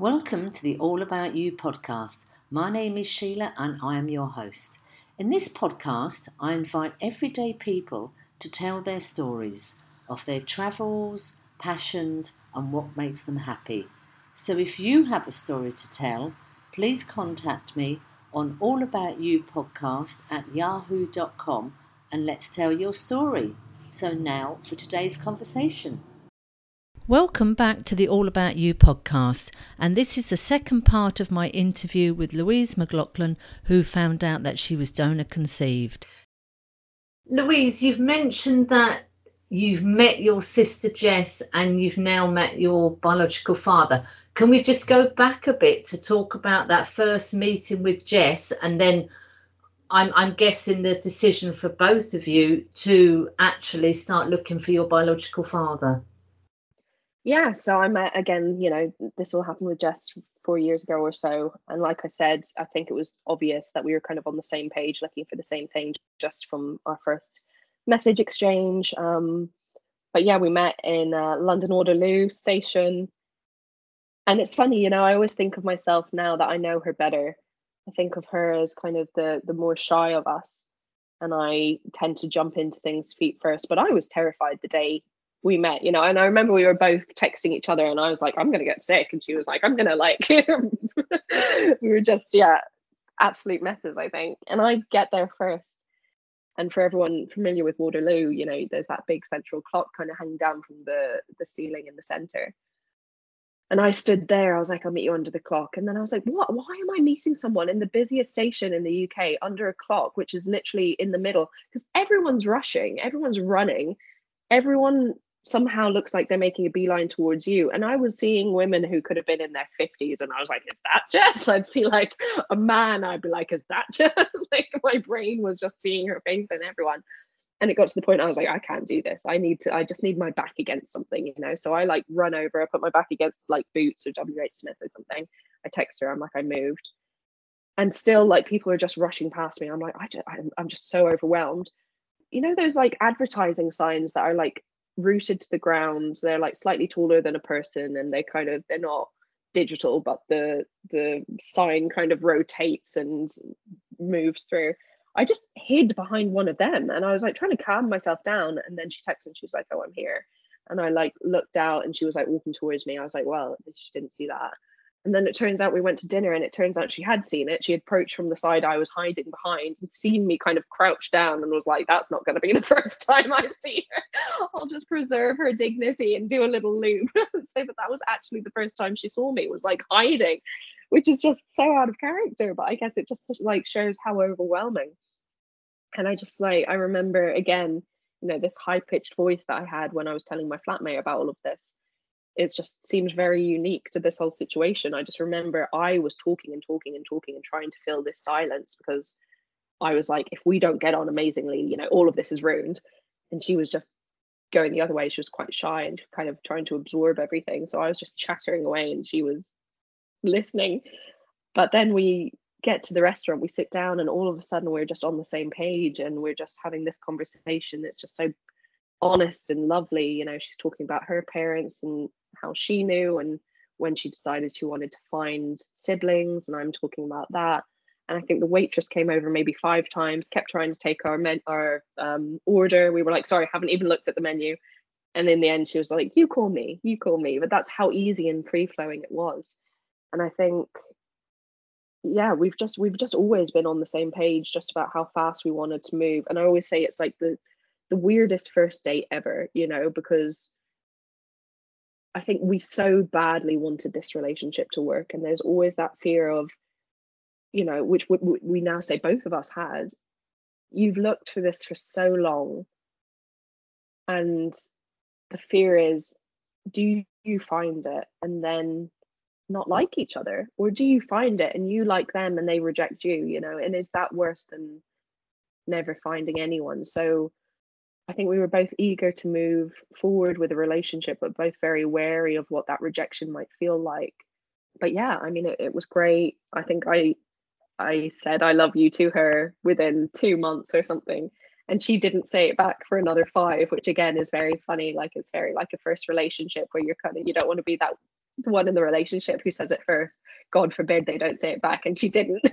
Welcome to the All About You podcast. My name is Sheila and I am your host. In this podcast, I invite everyday people to tell their stories of their travels, passions, and what makes them happy. So if you have a story to tell, please contact me on All About You podcast at yahoo.com and let's tell your story. So now for today's conversation. Welcome back to the All About You podcast, and this is the second part of my interview with Louise McLaughlin, who found out that she was donor conceived. Louise, you've mentioned that you've met your sister Jess and you've now met your biological father. Can we just go back a bit to talk about that first meeting with Jess and then I'm, I'm guessing the decision for both of you to actually start looking for your biological father? Yeah, so I met again, you know, this all happened with Jess four years ago or so. And like I said, I think it was obvious that we were kind of on the same page, looking for the same thing just from our first message exchange. Um, but yeah, we met in uh, London Waterloo station. And it's funny, you know, I always think of myself now that I know her better. I think of her as kind of the the more shy of us. And I tend to jump into things feet first. But I was terrified the day we met, you know, and I remember we were both texting each other and I was like, I'm gonna get sick. And she was like, I'm gonna like we were just, yeah, absolute messes, I think. And I get there first. And for everyone familiar with Waterloo, you know, there's that big central clock kind of hanging down from the the ceiling in the center. And I stood there, I was like, I'll meet you under the clock. And then I was like, what? Why am I meeting someone in the busiest station in the UK under a clock, which is literally in the middle? Because everyone's rushing, everyone's running, everyone somehow looks like they're making a beeline towards you. And I was seeing women who could have been in their 50s, and I was like, is that Jess? I'd see like a man, I'd be like, is that Jess? like my brain was just seeing her face and everyone. And it got to the point I was like, I can't do this. I need to, I just need my back against something, you know. So I like run over, I put my back against like boots or WH Smith or something. I text her, I'm like, I moved. And still like people are just rushing past me. I'm like, I just, I'm, I'm just so overwhelmed. You know, those like advertising signs that are like rooted to the ground. They're like slightly taller than a person, and they kind of they're not digital, but the the sign kind of rotates and moves through. I just hid behind one of them, and I was like trying to calm myself down. And then she texted, and she was like, "Oh, I'm here." And I like looked out, and she was like walking towards me. I was like, "Well, she didn't see that." And then it turns out we went to dinner and it turns out she had seen it. She had approached from the side I was hiding behind and seen me kind of crouch down and was like, that's not going to be the first time I see her. I'll just preserve her dignity and do a little loop. so, but that was actually the first time she saw me, was like hiding, which is just so out of character. But I guess it just like shows how overwhelming. And I just like, I remember again, you know, this high pitched voice that I had when I was telling my flatmate about all of this it just seems very unique to this whole situation. I just remember I was talking and talking and talking and trying to fill this silence because I was like, if we don't get on amazingly, you know, all of this is ruined. And she was just going the other way. She was quite shy and kind of trying to absorb everything. So I was just chattering away and she was listening. But then we get to the restaurant, we sit down, and all of a sudden we're just on the same page and we're just having this conversation. It's just so honest and lovely. You know, she's talking about her parents and how she knew and when she decided she wanted to find siblings and i'm talking about that. And i think the waitress came over maybe five times kept trying to take our men our um, order. We were like sorry haven't even looked at the menu. And in the end she was like you call me you call me. But that's how easy and free flowing it was. And i think yeah we've just we've just always been on the same page just about how fast we wanted to move. And i always say it's like the the weirdest first date ever you know because I think we so badly wanted this relationship to work, and there's always that fear of, you know, which we, we now say both of us has. You've looked for this for so long, and the fear is, do you find it and then not like each other, or do you find it and you like them and they reject you? You know, and is that worse than never finding anyone? So I think we were both eager to move forward with a relationship, but both very wary of what that rejection might feel like. But yeah, I mean, it, it was great. I think I I said I love you to her within two months or something, and she didn't say it back for another five, which again is very funny. Like it's very like a first relationship where you're kind of you don't want to be that the one in the relationship who says it first. God forbid they don't say it back, and she didn't.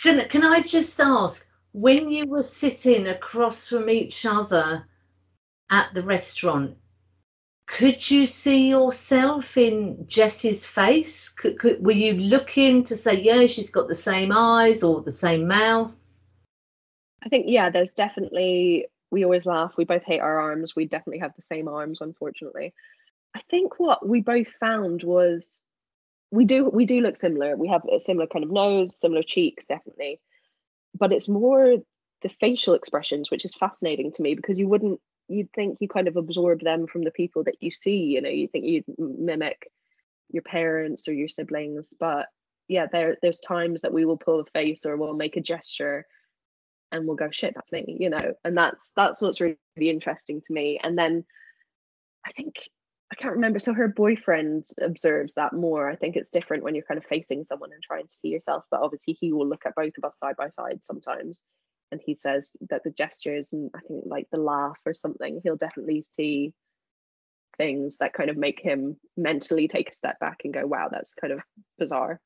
can can I just ask, when you were sitting across from each other at the restaurant, could you see yourself in Jess's face? Could, could, were you looking to say, yeah, she's got the same eyes or the same mouth? I think, yeah, there's definitely, we always laugh. We both hate our arms. We definitely have the same arms, unfortunately. I think what we both found was we do we do look similar. We have a similar kind of nose, similar cheeks, definitely. But it's more the facial expressions, which is fascinating to me because you wouldn't you'd think you kind of absorb them from the people that you see you know you think you'd mimic your parents or your siblings but yeah there there's times that we will pull a face or we'll make a gesture and we'll go shit that's me you know and that's that's what's really interesting to me. And then i think i can't remember so her boyfriend observes that more i think it's different when you're kind of facing someone and trying to see yourself but obviously he will look at both of us side by side sometimes and he says that the gestures and I think like the laugh or something, he'll definitely see things that kind of make him mentally take a step back and go, wow, that's kind of bizarre.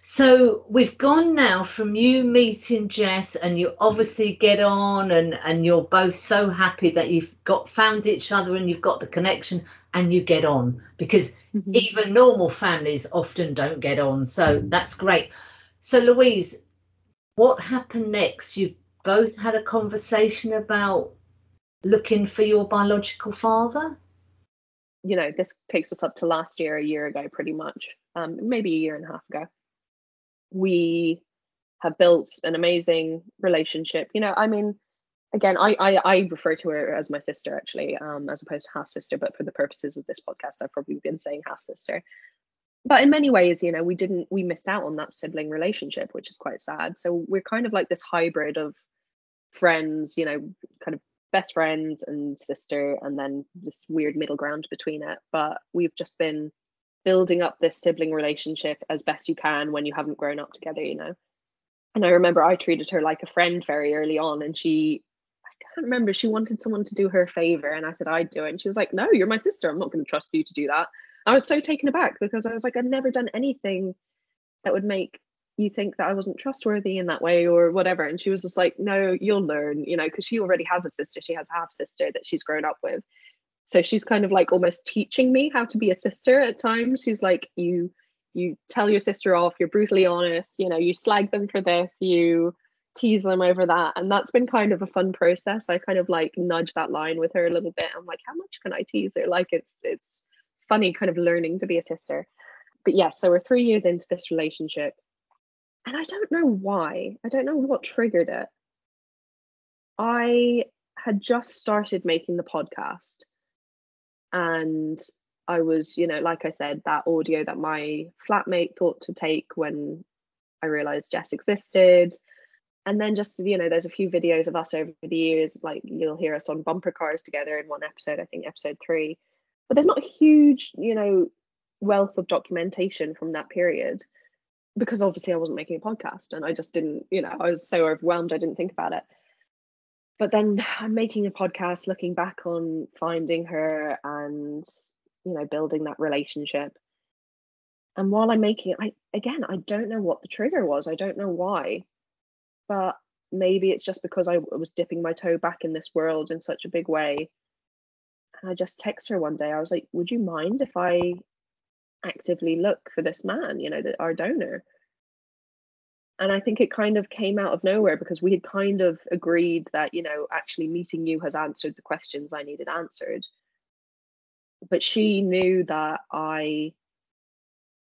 So we've gone now from you meeting Jess and you obviously get on and, and you're both so happy that you've got found each other and you've got the connection and you get on because mm-hmm. even normal families often don't get on. So that's great. So Louise, what happened next? You both had a conversation about looking for your biological father? You know, this takes us up to last year, a year ago, pretty much, um, maybe a year and a half ago. We have built an amazing relationship. You know, I mean, again, I I, I refer to her as my sister actually, um, as opposed to half sister. But for the purposes of this podcast, I've probably been saying half sister but in many ways you know we didn't we missed out on that sibling relationship which is quite sad so we're kind of like this hybrid of friends you know kind of best friends and sister and then this weird middle ground between it but we've just been building up this sibling relationship as best you can when you haven't grown up together you know and i remember i treated her like a friend very early on and she i can't remember she wanted someone to do her a favor and i said i'd do it and she was like no you're my sister i'm not going to trust you to do that I was so taken aback because I was like, I'd never done anything that would make you think that I wasn't trustworthy in that way or whatever. And she was just like, no, you'll learn, you know, because she already has a sister. She has a half sister that she's grown up with. So she's kind of like almost teaching me how to be a sister at times. She's like, you you tell your sister off, you're brutally honest, you know, you slag them for this, you tease them over that. And that's been kind of a fun process. I kind of like nudge that line with her a little bit. I'm like, how much can I tease her? Like it's it's funny kind of learning to be a sister. But yes, yeah, so we're three years into this relationship. And I don't know why. I don't know what triggered it. I had just started making the podcast. And I was, you know, like I said, that audio that my flatmate thought to take when I realized Jess existed. And then just, you know, there's a few videos of us over the years, like you'll hear us on bumper cars together in one episode, I think episode three but there's not a huge you know wealth of documentation from that period because obviously I wasn't making a podcast and I just didn't you know I was so overwhelmed I didn't think about it but then I'm making a podcast looking back on finding her and you know building that relationship and while I'm making it I again I don't know what the trigger was I don't know why but maybe it's just because I was dipping my toe back in this world in such a big way and I just text her one day. I was like, "Would you mind if I actively look for this man? You know, that our donor." And I think it kind of came out of nowhere because we had kind of agreed that you know actually meeting you has answered the questions I needed answered. But she knew that I.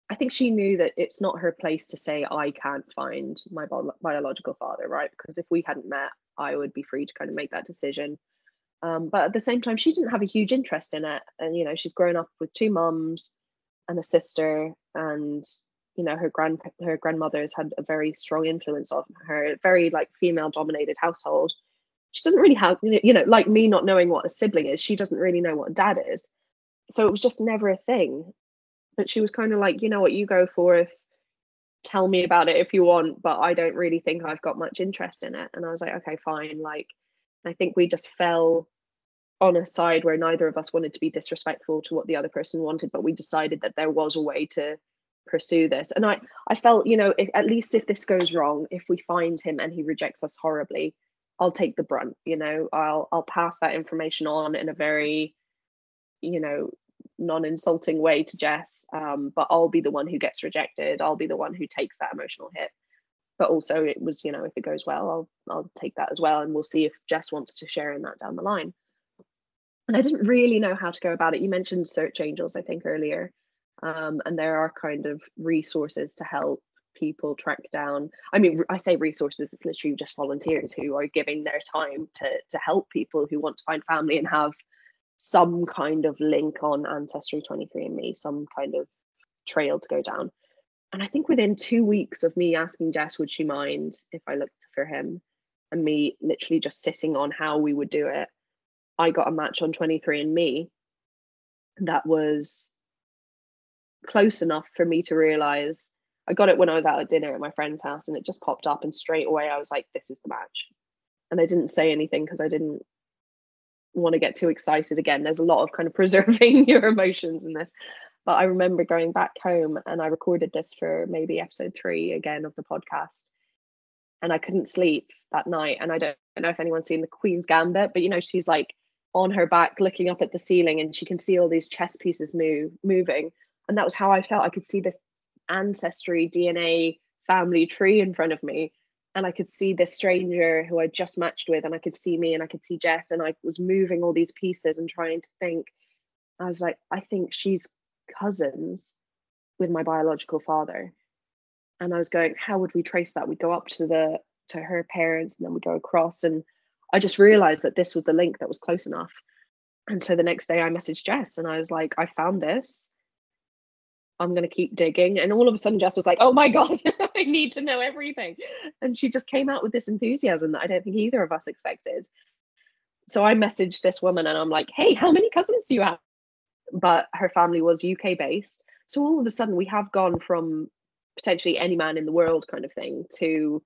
I think she knew that it's not her place to say I can't find my biological father, right? Because if we hadn't met, I would be free to kind of make that decision um, but at the same time, she didn't have a huge interest in it. And, you know, she's grown up with two mums and a sister and you know her grand her grandmother's had a very strong influence on her very like female dominated household. She doesn't really have you know like me not knowing what a sibling is she doesn't really know what a dad is. So it was just never a thing. But she was kind of like you know what you go forth. Tell me about it if you want but i don't really think i've got much interest in it. And i was like okay fine. Like I think we just fell on a side where neither of us wanted to be disrespectful to what the other person wanted, but we decided that there was a way to pursue this. And I, I felt, you know, if, at least if this goes wrong, if we find him and he rejects us horribly, I'll take the brunt. You know, I'll I'll pass that information on in a very, you know, non-insulting way to Jess. Um, but I'll be the one who gets rejected. I'll be the one who takes that emotional hit. But also, it was, you know, if it goes well, I'll I'll take that as well, and we'll see if Jess wants to share in that down the line and I didn't really know how to go about it. You mentioned Search Angels, I think, earlier, um, and there are kind of resources to help people track down. I mean, I say resources; it's literally just volunteers who are giving their time to to help people who want to find family and have some kind of link on Ancestry 23andMe, some kind of trail to go down. And I think within two weeks of me asking Jess, would she mind if I looked for him, and me literally just sitting on how we would do it, I got a match on 23andMe that was close enough for me to realize I got it when I was out at dinner at my friend's house and it just popped up and straight away I was like this is the match. And I didn't say anything because I didn't want to get too excited again. There's a lot of kind of preserving your emotions in this. But I remember going back home and I recorded this for maybe episode 3 again of the podcast. And I couldn't sleep that night. And I don't know if anyone's seen the Queen's Gambit but you know she's like on her back looking up at the ceiling and she can see all these chess pieces move moving and that was how i felt. I could see this ancestry dna family tree in front of me and i could see this stranger who i just matched with and i could see me and i could see jess and i was moving all these pieces and trying to think. I was like i think she's cousins with my biological father. And i was going how would we trace that? We'd go up to the to her parents and then we'd go across. And I just realized that this was the link that was close enough. And so the next day I messaged Jess and I was like, I found this. I'm going to keep digging. And all of a sudden, Jess was like, Oh my God, I need to know everything. And she just came out with this enthusiasm that I don't think either of us expected. So I messaged this woman and I'm like, Hey, how many cousins do you have? But her family was UK based. So all of a sudden, we have gone from potentially any man in the world kind of thing to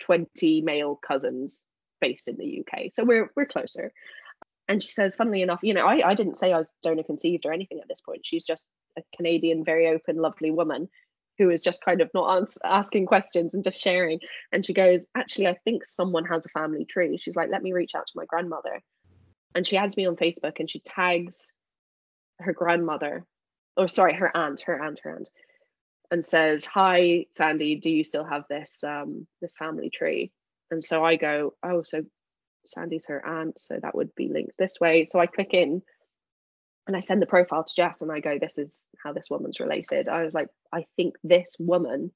20 male cousins based in the UK. So we're we're closer. And she says, funnily enough, you know, I, I didn't say I was donor conceived or anything at this point. She's just a Canadian, very open, lovely woman who is just kind of not ans- asking questions and just sharing. And she goes, actually, I think someone has a family tree. She's like, let me reach out to my grandmother. And she adds me on Facebook and she tags her grandmother, or sorry, her aunt, her aunt, her aunt, and says, "Hi, Sandy, do you still have this um, this family tree?" And so I go, oh, so Sandy's her aunt, so that would be linked this way. So I click in and I send the profile to Jess and I go, this is how this woman's related. I was like, I think this woman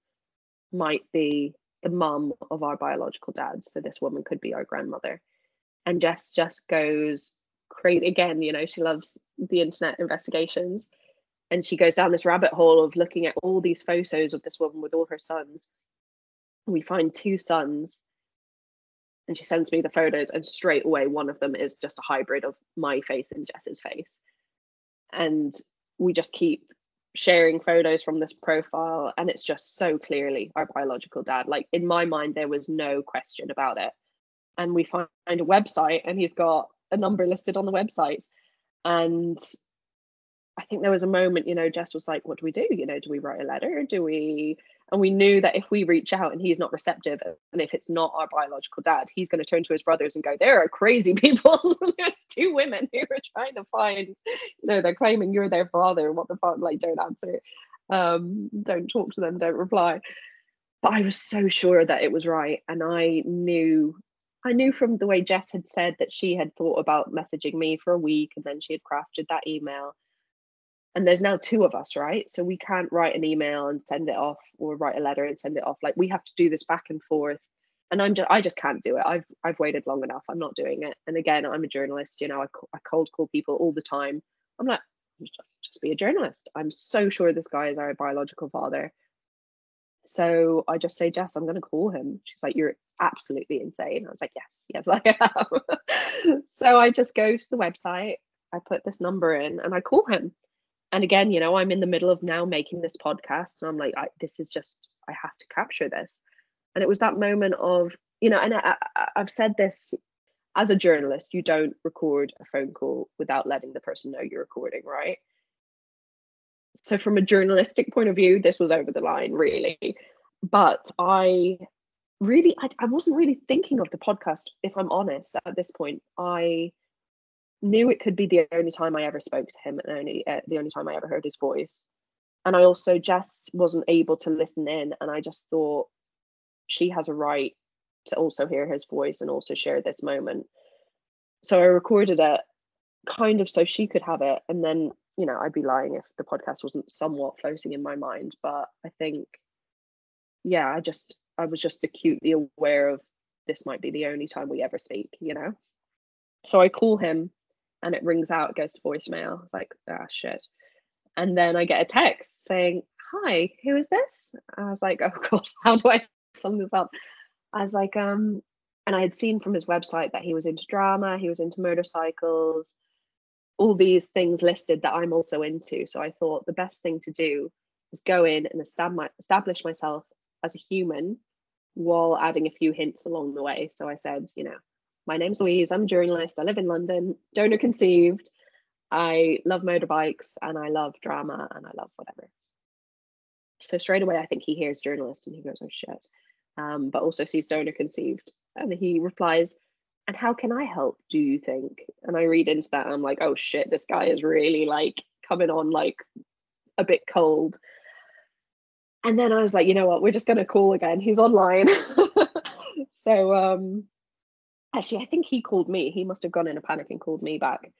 might be the mum of our biological dad. So this woman could be our grandmother. And Jess just goes crazy again, you know, she loves the internet investigations. And she goes down this rabbit hole of looking at all these photos of this woman with all her sons. We find two sons and she sends me the photos and straight away one of them is just a hybrid of my face and Jess's face and we just keep sharing photos from this profile and it's just so clearly our biological dad like in my mind there was no question about it and we find a website and he's got a number listed on the website and I think there was a moment, you know, Jess was like, what do we do? You know, do we write a letter? Do we and we knew that if we reach out and he's not receptive, and if it's not our biological dad, he's going to turn to his brothers and go, There are crazy people. There's two women who are trying to find, you know, they're claiming you're their father. And what the fuck? Like, don't answer. Um, don't talk to them, don't reply. But I was so sure that it was right. And I knew I knew from the way Jess had said that she had thought about messaging me for a week and then she had crafted that email and there's now two of us right? So we can't write an email and send it off or write a letter and send it off. Like we have to do this back and forth. And i'm just i just can't do it. I've i've waited long enough. I'm not doing it. And again i'm a journalist you know i, I cold call people all the time. I'm like just be a journalist. I'm so sure this guy is our biological father. So i just say jess i'm going to call him. She's like you're absolutely insane. I was like yes yes i am. So i just go to the website. I put this number in and i call him and again you know i'm in the middle of now making this podcast and i'm like I, this is just i have to capture this and it was that moment of you know and I, I, i've said this as a journalist, you don't record a phone call without letting the person know you're recording, right? So, from a journalistic point of view, this was over the line, really. But I really, I, I wasn't really thinking of the podcast, if I'm honest, at this point. I knew it could be the only time I ever spoke to him and only uh, the only time I ever heard his voice. And I also just wasn't able to listen in. And I just thought she has a right to also hear his voice and also share this moment. So I recorded it kind of so she could have it. And then, you know, I'd be lying if the podcast wasn't somewhat floating in my mind. But I think, yeah, I just, I was just acutely aware of this might be the only time we ever speak, you know? So I call him and it rings out, goes to voicemail. It's like, ah, shit. And then I get a text saying, Hi, who is this? I was like, Oh gosh, how do I sum this up? I was like, um, and I had seen from his website that he was into drama, he was into motorcycles, all these things listed that I'm also into. So I thought the best thing to do is go in and establish myself as a human while adding a few hints along the way. So I said, you know, my name's Louise, I'm a journalist, I live in London, donor conceived. I love motorbikes and I love drama and I love whatever. So straight away, I think he hears journalist and he goes, oh shit, um, but also sees donor conceived. And he replies, and how can I help, do you think? And I read into that and I'm like, oh shit, this guy is really like coming on like a bit cold. And then I was like, you know what, we're just gonna call again. He's online. so um actually I think he called me. He must have gone in a panic and called me back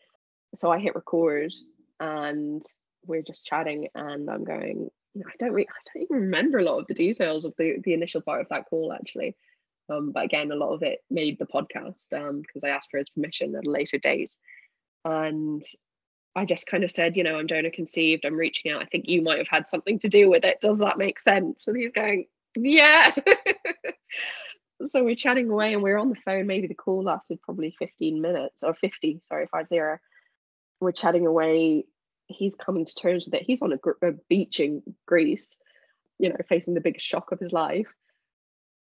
so I hit record and we're just chatting and I'm going, I don't really, I don't even remember a lot of the details of the the initial part of that call actually. Um, but again, a lot of it made the podcast um, because I asked for his permission at a later date. And I just kind of said, you know, I'm donor conceived, I'm reaching out. I think you might have had something to do with it. Does that make sense? And he's going, yeah. so we're chatting away and we're on the phone. Maybe the call lasted probably 15 minutes or 50, sorry, five zero we're chatting away. He's coming to terms with it. He's on a, a beach in Greece, you know, facing the biggest shock of his life.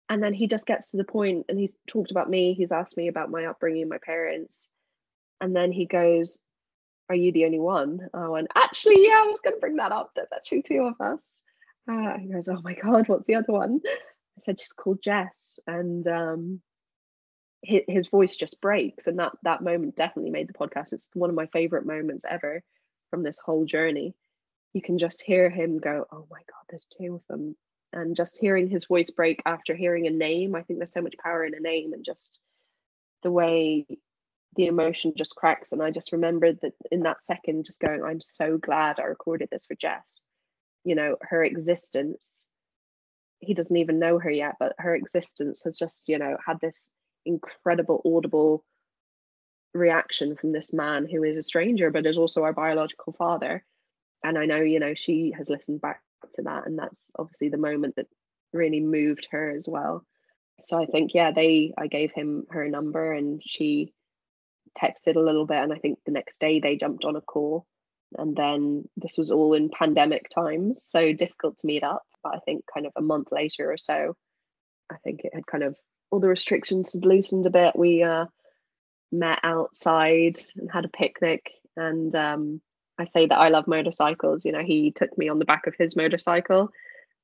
And then he just gets to the point and he's talked about me. He's asked me about my upbringing, my parents. And then he goes, Are you the only one? I went, Actually, yeah, I was going to bring that up. There's actually two of us. Uh, he goes, Oh my God, what's the other one? I said, Just called Jess. And um, his, his voice just breaks and that that moment definitely made the podcast it's one of my favorite moments ever from this whole journey you can just hear him go oh my god there's two of them and just hearing his voice break after hearing a name i think there's so much power in a name and just the way the emotion just cracks and i just remembered that in that second just going i'm so glad i recorded this for jess you know her existence he doesn't even know her yet but her existence has just you know had this incredible audible reaction from this man who is a stranger but is also our biological father. And i know you know she has listened back to that and that's obviously the moment that really moved her as well. So i think yeah they i gave him her number and she texted a little bit and i think the next day they jumped on a call. And then this was all in pandemic times so difficult to meet up but i think kind of a month later or so i think it had kind of all the restrictions had loosened a bit, we uh, met outside and had a picnic. And um, I say that I love motorcycles. You know, he took me on the back of his motorcycle,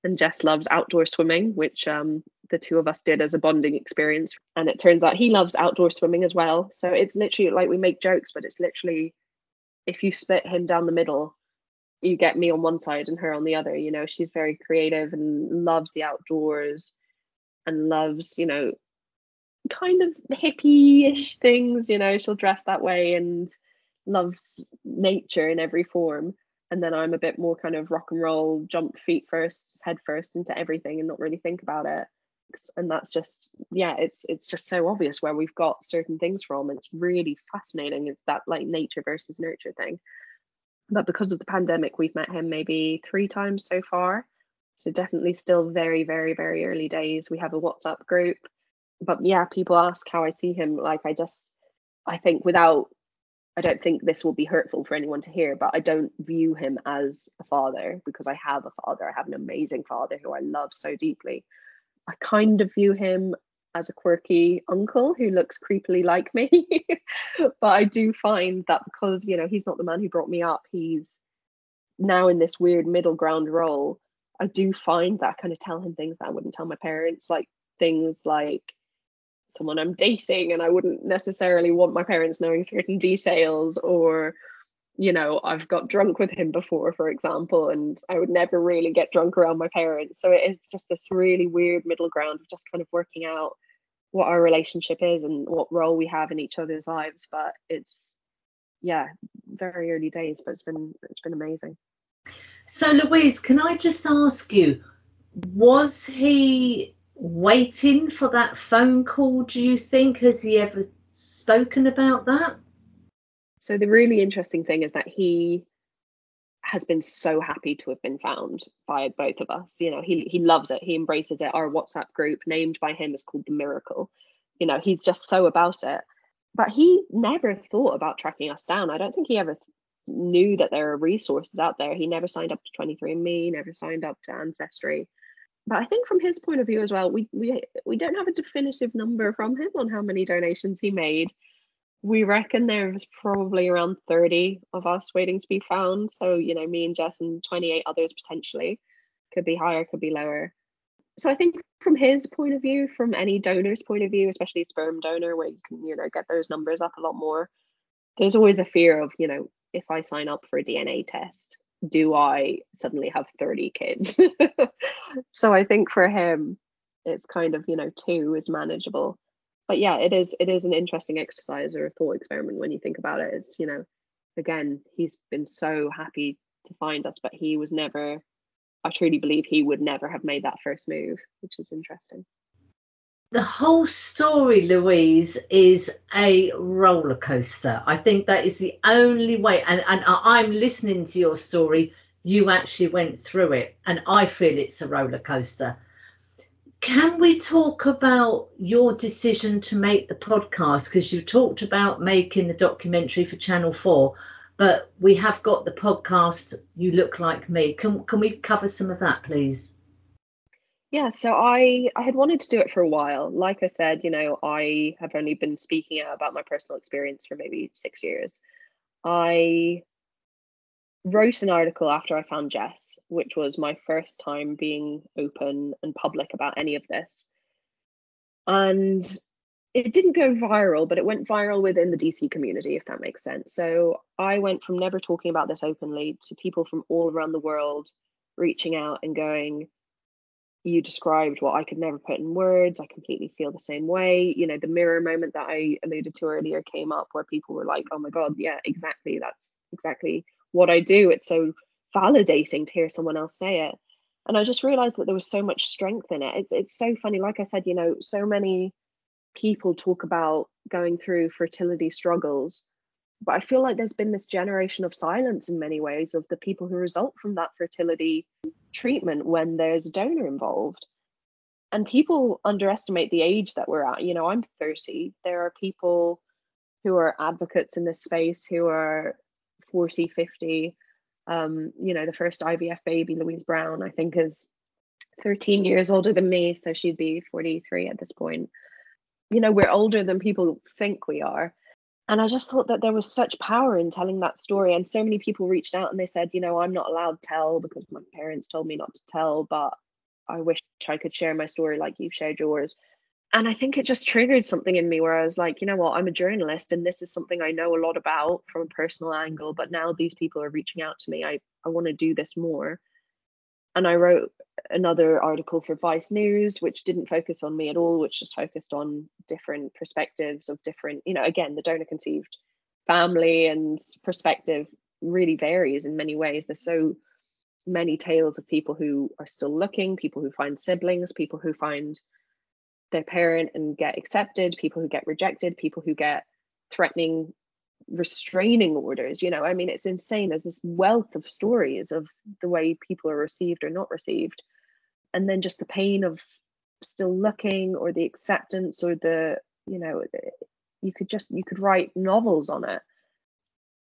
and Jess loves outdoor swimming, which um, the two of us did as a bonding experience. And it turns out he loves outdoor swimming as well. So it's literally like we make jokes, but it's literally if you split him down the middle, you get me on one side and her on the other. You know, she's very creative and loves the outdoors and loves, you know, kind of hippie-ish things, you know, she'll dress that way and loves nature in every form. And then I'm a bit more kind of rock and roll, jump feet first, head first into everything and not really think about it. And that's just yeah, it's it's just so obvious where we've got certain things from. It's really fascinating. It's that like nature versus nurture thing. But because of the pandemic, we've met him maybe three times so far so definitely still very, very, very early days. We have a WhatsApp group. But yeah, people ask how I see him. Like I just I think without I don't think this will be hurtful for anyone to hear, but I don't view him as a father because I have a father. I have an amazing father who I love so deeply. I kind of view him as a quirky uncle who looks creepily like me. but I do find that because, you know, he's not the man who brought me up, he's now in this weird middle ground role. I do find that I kind of tell him things that I wouldn't tell my parents, like things like someone I'm dating and I wouldn't necessarily want my parents knowing certain details or you know I've got drunk with him before for example and I would never really get drunk around my parents so it is just this really weird middle ground of just kind of working out what our relationship is and what role we have in each other's lives but it's yeah very early days but it's been it's been amazing so louise can i just ask you was he waiting for that phone call, do you think? Has he ever spoken about that? So, the really interesting thing is that he has been so happy to have been found by both of us. You know, he, he loves it, he embraces it. Our WhatsApp group, named by him, is called The Miracle. You know, he's just so about it. But he never thought about tracking us down. I don't think he ever knew that there are resources out there. He never signed up to 23andMe, never signed up to Ancestry but I think from his point of view as well, we we we don't have a definitive number from him on how many donations he made. We reckon there's probably around 30 of us waiting to be found. So, you know, me and Jess and 28 others potentially. Could be higher, could be lower. So I think from his point of view, from any donor's point of view, especially sperm donor, where you can, you know, get those numbers up a lot more, there's always a fear of, you know, if I sign up for a DNA test, do I suddenly have 30 kids? so I think for him, it's kind of, you know, two is manageable. But yeah, it is it is an interesting exercise or a thought experiment when you think about it. Is, you know, again, he's been so happy to find us, but he was never I truly believe he would never have made that first move, which is interesting the whole story, Louise, is a roller coaster. I think that is the only way. And, and I'm listening to your story. You actually went through it, and I feel it's a roller coaster. Can we talk about your decision to make the podcast? Because you talked about making the documentary for Channel 4, but we have got the podcast, You Look Like Me. Can, can we cover some of that, please? Yeah, so I I had wanted to do it for a while. Like I said, you know, I have only been speaking out about my personal experience for maybe six years. I wrote an article after I found Jess, which was my first time being open and public about any of this. And it didn't go viral, but it went viral within the DC community, if that makes sense. So I went from never talking about this openly to people from all around the world reaching out and going, you described what I could never put in words. I completely feel the same way. You know, the mirror moment that I alluded to earlier came up where people were like, oh my God, yeah, exactly. That's exactly what I do. It's so validating to hear someone else say it. And I just realized that there was so much strength in it. It's, it's so funny. Like I said, you know, so many people talk about going through fertility struggles but I feel like there's been this generation of silence in many ways of the people who result from that fertility treatment when there's a donor involved. And people underestimate the age that we're at. You know, I'm 30. There are people who are advocates in this space who are 40, 50. Um, you know, the first IVF baby, Louise Brown, I think is 13 years older than me. So she'd be 43 at this point. You know, we're older than people think we are and I just thought that there was such power in telling that story. And so many people reached out and they said, you know, I'm not allowed to tell because my parents told me not to tell, but I wish I could share my story like you've shared yours. And I think it just triggered something in me where I was like, you know what, I'm a journalist and this is something I know a lot about from a personal angle, but now these people are reaching out to me. I, I want to do this more and I wrote another article for Vice News, which didn't focus on me at all, which just focused on different perspectives of different, you know, again, the donor conceived family and perspective really varies in many ways. There's so many tales of people who are still looking, people who find siblings, people who find their parent and get accepted, people who get rejected, people who get threatening restraining orders you know? I mean it's insane. There's this wealth of stories of the way people are received or not received. And then just the pain of still looking or the acceptance or the you know you could just you could write novels on it.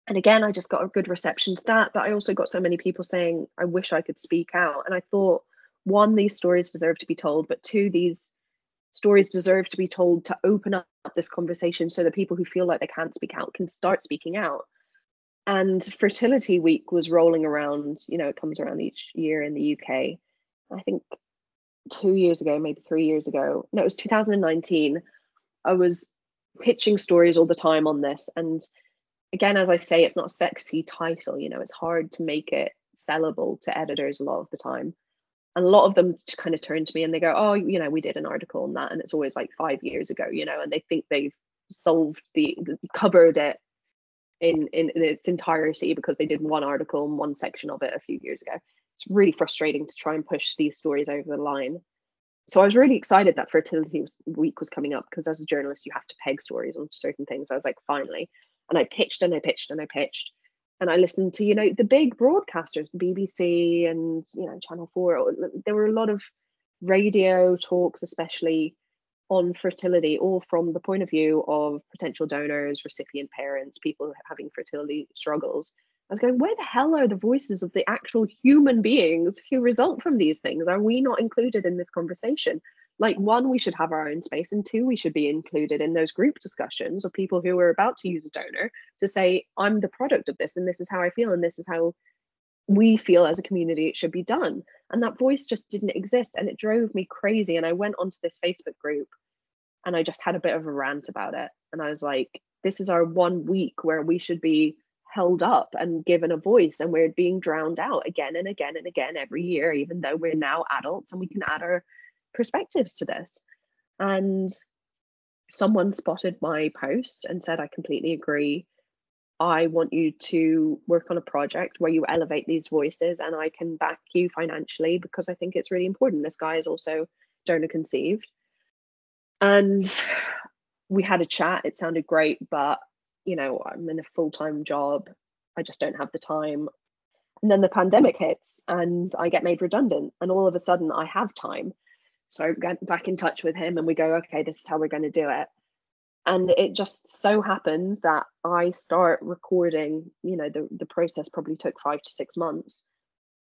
And again i just got a good reception to that but i also got so many people saying i wish i could speak out. And i thought one these stories deserve to be told but two these stories deserve to be told to open up this conversation so that people who feel like they can't speak out can start speaking out. And Fertility Week was rolling around, you know, it comes around each year in the UK. I think two years ago, maybe three years ago, no, it was 2019. I was pitching stories all the time on this. And again, as I say, it's not a sexy title, you know, it's hard to make it sellable to editors a lot of the time and a lot of them kind of turn to me and they go oh you know we did an article on that and it's always like five years ago you know and they think they've solved the, the covered it in, in, in its entirety because they did one article and one section of it a few years ago. It's really frustrating to try and push these stories over the line. So i was really excited that fertility week was coming up because as a journalist you have to peg stories on certain things. I was like finally. And i pitched and i pitched and i pitched and I listened to you know the big broadcasters, the BBC and you know Channel Four. There were a lot of radio talks, especially on fertility, all from the point of view of potential donors, recipient parents, people having fertility struggles. I was going, where the hell are the voices of the actual human beings who result from these things? Are we not included in this conversation? Like one we should have our own space and two we should be included in those group discussions of people who are about to use a donor to say i'm the product of this and this is how i feel and this is how we feel as a community it should be done. And that voice just didn't exist and it drove me crazy and i went onto this facebook group and i just had a bit of a rant about it and i was like this is our one week where we should be held up and given a voice and we're being drowned out again and again and again every year even though we're now adults and we can add our perspectives to this. And someone spotted my post and said, I completely agree. I want you to work on a project where you elevate these voices and I can back you financially because I think it's really important. This guy is also donor conceived. And we had a chat. It sounded great, but you know, I'm in a full time job. I just don't have the time. And then the pandemic hits and I get made redundant. And all of a sudden I have time. So I get back in touch with him and we go, okay, this is how we're going to do it. And it just so happens that I start recording, you know, the, the process probably took five to six months.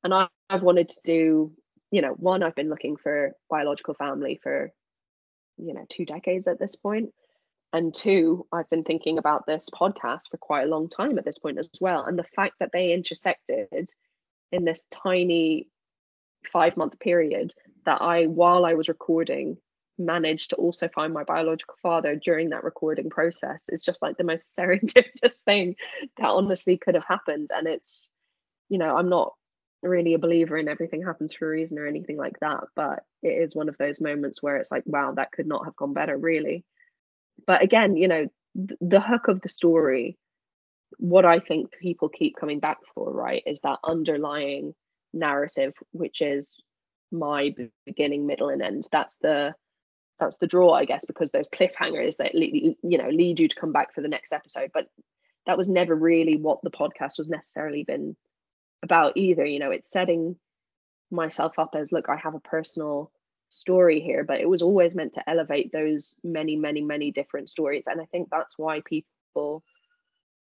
And I, I've wanted to do, you know, one, I've been looking for biological family for, you know, two decades at this point. And two, I've been thinking about this podcast for quite a long time at this point as well. And the fact that they intersected in this tiny five month period that I, while I was recording, managed to also find my biological father during that recording process is just like the most serendipitous thing that honestly could have happened. And it's, you know, I'm not really a believer in everything happens for a reason or anything like that, but it is one of those moments where it's like, wow, that could not have gone better, really. But again, you know, th- the hook of the story, what I think people keep coming back for, right, is that underlying narrative, which is my beginning, middle, and end. That's the that's the draw, I guess, because those cliffhangers that you know lead you to come back for the next episode. But that was never really what the podcast was necessarily been about either. You know, it's setting myself up as look, I have a personal story here, but it was always meant to elevate those many, many, many different stories. And I think that's why people,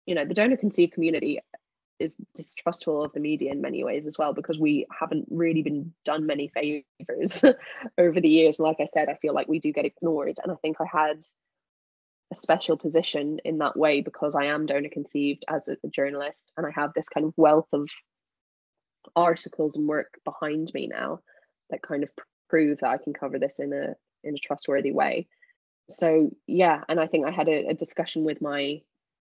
you know, the donor conceived community is distrustful of the media in many ways as well because we haven't really been done many favors over the years. Like i said i feel like we do get ignored. And i think i had a special position in that way because i am donor conceived as a, journalist and i have this kind of wealth of articles and work behind me now that kind of prove that i can cover this in a in a trustworthy way. So yeah and i think i had a, a discussion with my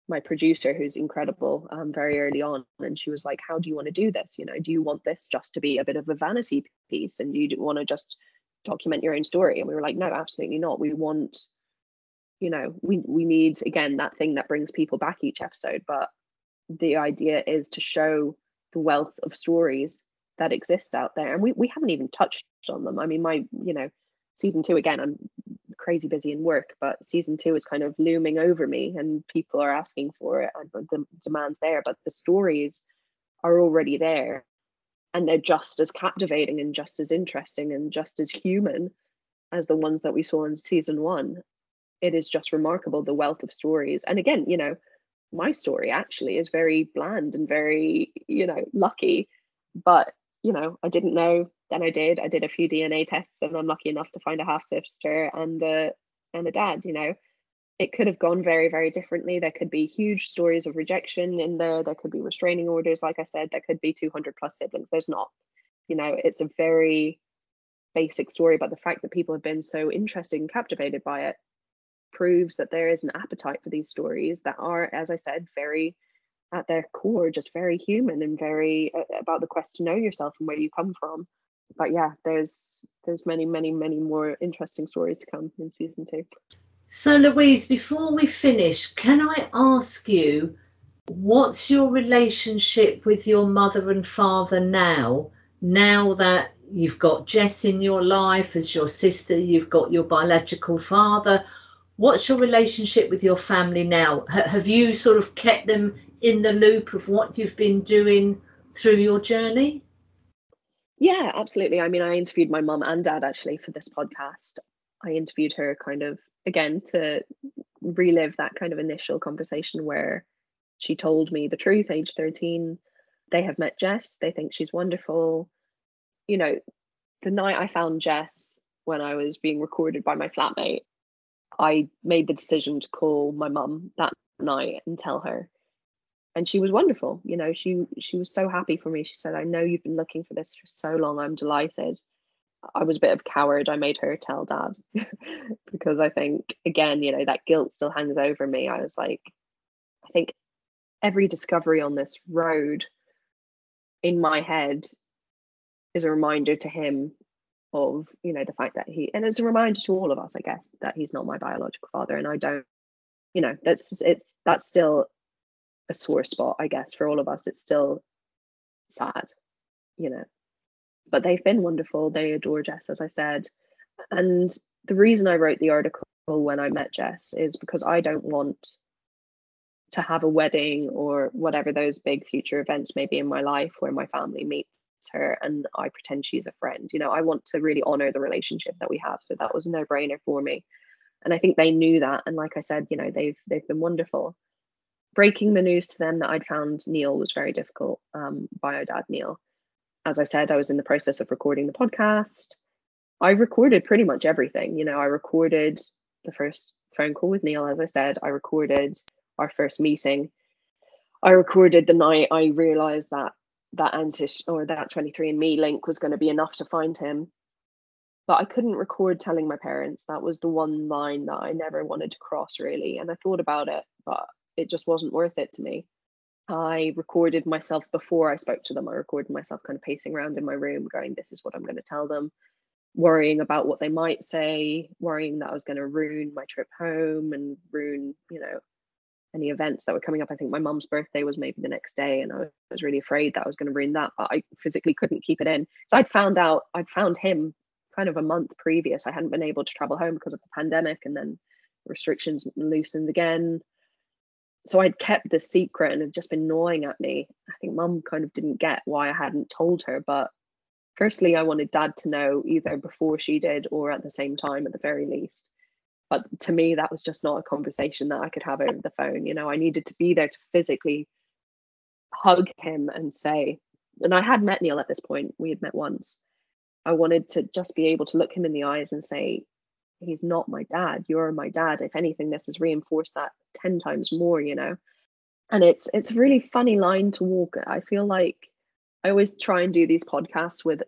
my producer who's incredible um, very early on and she was like how do you want to do this? You know do you want this just to be a bit of a vanity piece and you want to just document your own story? And we were like no absolutely not. We want you know we we need again that thing that brings people back each episode but the idea is to show the wealth of stories that exist out there. And we, we haven't even touched on them. I mean my you know season two again i'm crazy busy in work, but season two is kind of looming over me and people are asking for it and the demand's there, but the stories are already there and they're just as captivating and just as interesting and just as human as the ones that we saw in season one. It is just remarkable the wealth of stories. And again, you know, my story actually is very bland and very, you know, lucky, but you know, I didn't know. Then I did. I did a few DNA tests, and I'm lucky enough to find a half sister and a and a dad. You know, it could have gone very very differently. There could be huge stories of rejection in there. There could be restraining orders. Like I said, there could be 200 plus siblings. There's not. You know, it's a very basic story, but the fact that people have been so interested and captivated by it proves that there is an appetite for these stories that are, as I said, very at their core, just very human and very uh, about the quest to know yourself and where you come from. But yeah, there's there's many, many, many more interesting stories to come in season two. So Louise, before we finish, can I ask you what's your relationship with your mother and father now? Now that you've got Jess in your life as your sister, you've got your biological father. What's your relationship with your family now? H- have you sort of kept them in the loop of what you've been doing through your journey? Yeah, absolutely. I mean, I interviewed my mum and dad actually for this podcast. I interviewed her kind of again to relive that kind of initial conversation where she told me the truth, age 13. They have met Jess, they think she's wonderful you know, the night I found Jess when I was being recorded by my flatmate, I made the decision to call my mum that night and tell her. And she was wonderful. You know, she she was so happy for me. She said, I know you've been looking for this for so long. I'm delighted. I was a bit of a coward. I made her tell dad because I think again, you know, that guilt still hangs over me. I was like, I think every discovery on this road in my head is a reminder to him of you know the fact that he and it's a reminder to all of us i guess that he's not my biological father and i don't you know that's it's that's still a sore spot i guess for all of us. It's still sad you know. But they've been wonderful. They adore jess as i said. And the reason i wrote the article when i met jess is because i don't want to have a wedding or whatever those big future events may be in my life where my family meets her and I pretend she's a friend. You know, I want to really honor the relationship that we have. So that was a no-brainer for me. And I think they knew that. And like I said, you know, they've they've been wonderful. Breaking the news to them that I'd found Neil was very difficult, um, bio dad Neil. As I said, I was in the process of recording the podcast. I recorded pretty much everything. You know, I recorded the first phone call with Neil, as I said, I recorded our first meeting. I recorded the night I realized that that antish or that 23andme link was going to be enough to find him. But i couldn't record telling my parents. That was the one line that i never wanted to cross really and i thought about it but it just wasn't worth it to me. I recorded myself before i spoke to them. I recorded myself kind of pacing around in my room going this is what i'm going to tell them worrying about what they might say worrying that i was going to ruin my trip home and ruin you know any events that were coming up. I think my mum's birthday was maybe the next day, and I was really afraid that I was going to ruin that, but I physically couldn't keep it in. So I'd found out, I'd found him kind of a month previous. I hadn't been able to travel home because of the pandemic, and then restrictions loosened again. So I'd kept this secret and had just been gnawing at me. I think mum kind of didn't get why I hadn't told her, but firstly, I wanted dad to know either before she did or at the same time at the very least but to me that was just not a conversation that i could have over the phone you know? I needed to be there to physically hug him and say and i had met neil at this point we had met once. I wanted to just be able to look him in the eyes and say he's not my dad. You're my dad. If anything this has reinforced that 10 times more you know? And it's it's a really funny line to walk. I feel like i always try and do these podcasts with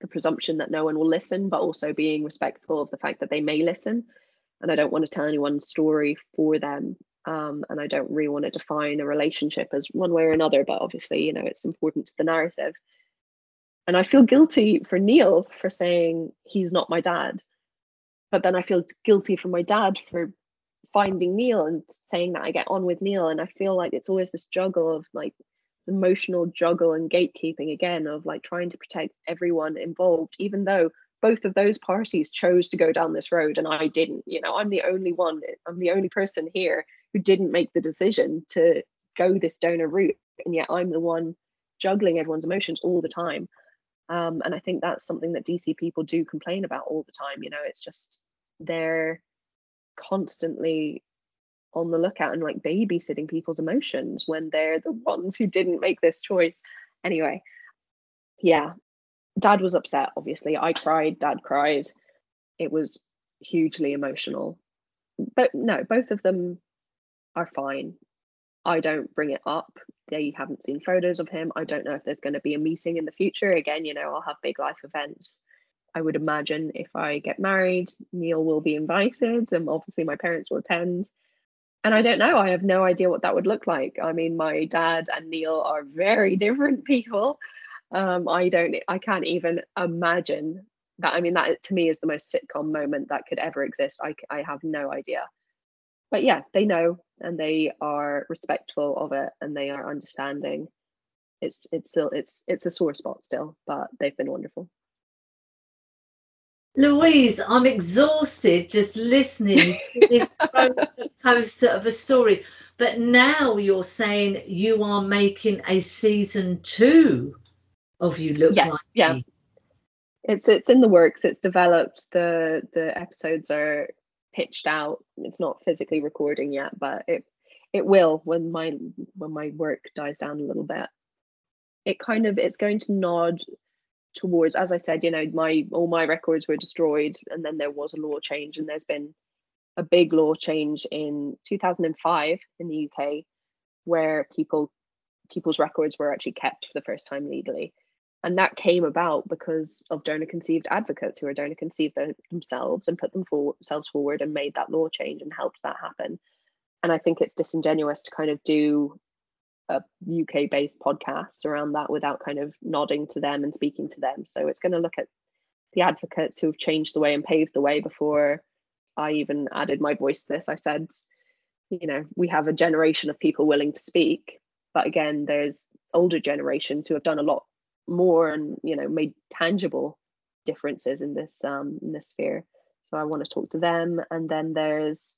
the presumption that no one will listen but also being respectful of the fact that they may listen and I don't want to tell anyone's story for them. Um, and I don't really want to define a relationship as one way or another, but obviously, you know, it's important to the narrative. And I feel guilty for Neil for saying he's not my dad. But then I feel guilty for my dad for finding Neil and saying that I get on with Neil. And I feel like it's always this juggle of like emotional juggle and gatekeeping again of like trying to protect everyone involved, even though both of those parties chose to go down this road and I didn't. You know, I'm the only one, I'm the only person here who didn't make the decision to go this donor route. And yet I'm the one juggling everyone's emotions all the time. Um, and I think that's something that DC people do complain about all the time. You know, it's just they're constantly on the lookout and like babysitting people's emotions when they're the ones who didn't make this choice. Anyway, yeah, dad was upset, obviously. I cried, dad cried. It was hugely emotional. But no, both of them are fine. I don't bring it up. They haven't seen photos of him. I don't know if there's going to be a meeting in the future. Again, you know, I'll have big life events. I would imagine if I get married, Neil will be invited, and obviously my parents will attend. And I don't know. I have no idea what that would look like. I mean, my dad and Neil are very different people. Um, I don't. I can't even imagine that. I mean, that to me is the most sitcom moment that could ever exist. I I have no idea. But yeah, they know and they are respectful of it and they are understanding. It's it's still it's it's a sore spot still, but they've been wonderful. Louise, I'm exhausted just listening to this poster of a story. But now you're saying you are making a season two of You Look yes, Like yeah. Me. It's it's in the works. It's developed. The the episodes are pitched out. It's not physically recording yet, but it it will when my when my work dies down a little bit. It kind of it's going to nod towards as i said you know my all my records were destroyed and then there was a law change and there's been a big law change in 2005 in the uk where people people's records were actually kept for the first time legally and that came about because of donor conceived advocates who are donor conceived themselves and put themselves forward and made that law change and helped that happen and i think it's disingenuous to kind of do a UK based podcast around that without kind of nodding to them and speaking to them. So it's going to look at the advocates who've changed the way and paved the way before I even added my voice to this. I said, you know, we have a generation of people willing to speak, but again, there's older generations who have done a lot more and you know made tangible differences in this um in this sphere. So I want to talk to them, and then there's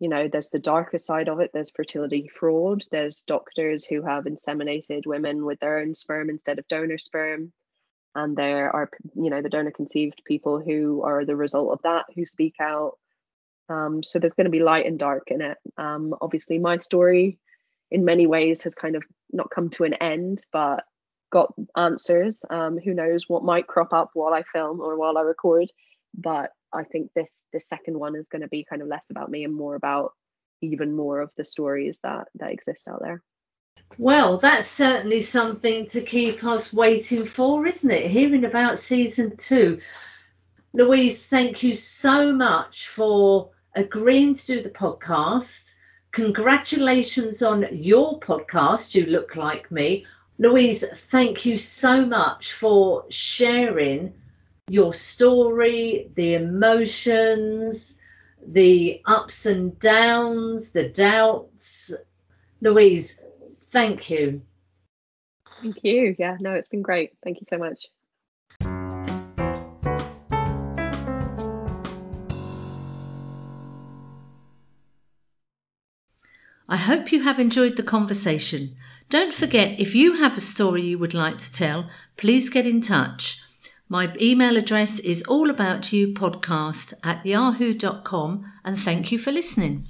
you know there's the darker side of it. There's fertility fraud. There's doctors who have inseminated women with their own sperm instead of donor sperm. And there are you know the donor conceived people who are the result of that who speak out. Um, so there's going to be light and dark in it. Um, obviously my story in many ways has kind of not come to an end but got answers um, who knows what might crop up while i film or while i record but I think this this second one is going to be kind of less about me and more about even more of the stories that that exist out there. Well, that's certainly something to keep us waiting for, isn't it? Hearing about season two. Louise, thank you so much for agreeing to do the podcast. Congratulations on your podcast, You Look Like Me. Louise, thank you so much for sharing your story, the emotions, the ups and downs, the doubts. Louise, thank you. Thank you. Yeah, no, it's been great. Thank you so much. I hope you have enjoyed the conversation. Don't forget, if you have a story you would like to tell, please get in touch. My email address is allaboutyoupodcast at yahoo.com and thank you for listening.